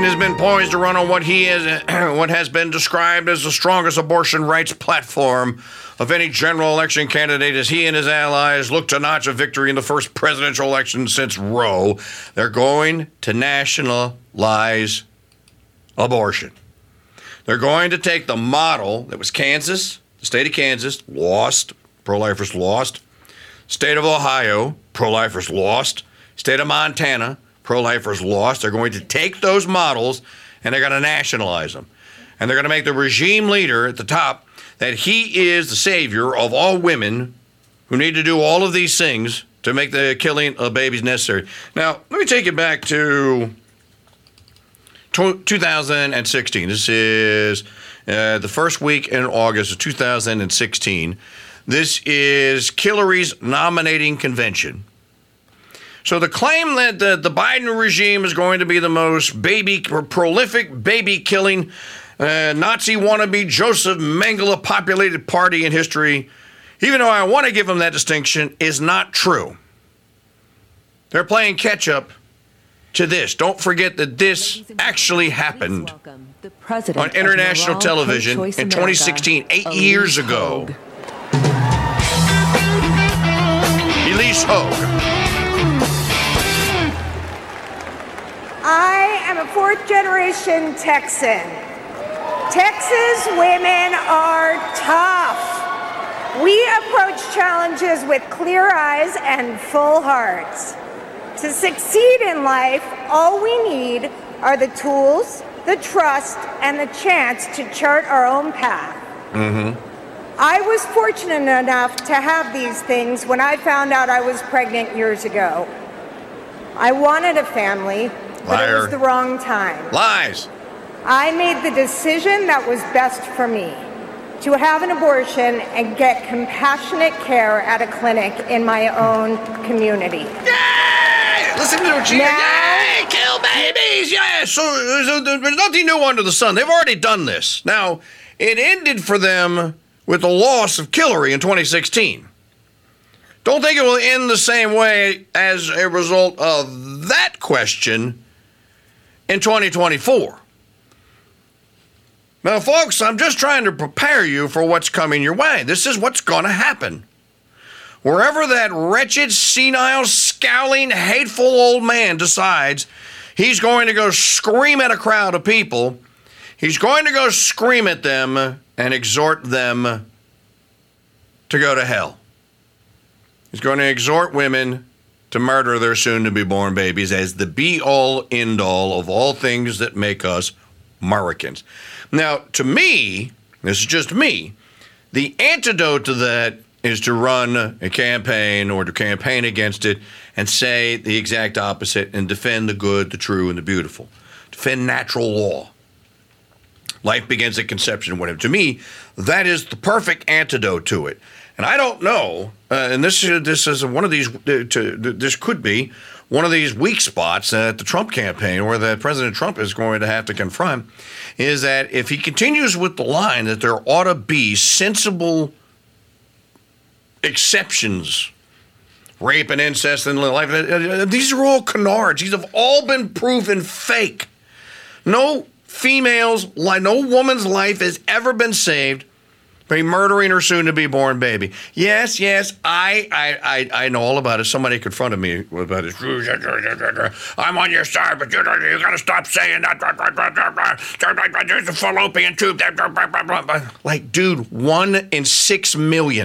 Biden has been poised to run on what he is, what has been described as the strongest abortion rights platform of any general election candidate as he and his allies look to notch a victory in the first presidential election since Roe. They're going to nationalize abortion. They're going to take the model that was Kansas, the state of Kansas, lost, pro lifers lost, state of Ohio, pro lifers lost, state of Montana, pro lifers lost. They're going to take those models and they're going to nationalize them. And they're going to make the regime leader at the top that he is the savior of all women who need to do all of these things to make the killing of babies necessary. Now, let me take you back to 2016. This is uh, the first week in August of 2016. This is Hillary's nominating convention. So the claim that the, the Biden regime is going to be the most baby prolific baby killing uh, Nazi wannabe Joseph Mengele populated party in history, even though I want to give them that distinction, is not true. They're playing catch up to this. Don't forget that this actually happened on international television in 2016, eight years ago. Ilyse Hogue. Am a fourth generation Texan. Texas women are tough. We approach challenges with clear eyes and full hearts. To succeed in life, all we need are the tools, the trust, and the chance to chart our own path. Mm-hmm. I was fortunate enough to have these things when I found out I was pregnant years ago. I wanted a family, but it was the wrong time. Lies. I made the decision that was best for me to have an abortion and get compassionate care at a clinic in my own community. Yay! Listen to what she Yay! Kill babies! Yeah! So, so there's nothing new under the sun. They've already done this. Now, it ended for them with the loss of Hillary in 2016. Don't think it will end the same way as a result of that question in 2024. Now, folks, I'm just trying to prepare you for what's coming your way. This is what's going to happen. Wherever that wretched, senile, scowling, hateful old man decides he's going to go scream at a crowd of people, he's going to go scream at them and exhort them to go to hell. He's going to exhort women to murder their soon to be born babies as the be all end all of all things that make us Americans. Now, to me, this is just me, the antidote to that is to run a campaign or to campaign against it and say the exact opposite and defend the good, the true, and the beautiful. Defend natural law. Life begins at conception, whatever. To me, that is the perfect antidote to it. And I don't know, uh, and this this is one of these. Uh, to, this could be one of these weak spots at the Trump campaign, where that President Trump is going to have to confront, is that if he continues with the line that there ought to be sensible exceptions rape and incest and life. Uh, uh, these are all canards. These have all been proven fake. No female's life, no woman's life has ever been saved by murdering her soon to be born baby. Yes, yes, I, I, I, I know all about it. Somebody confronted me about it. I'm on your side, but you, you got to stop saying that. There's a fallopian tube. Like, dude, one in six million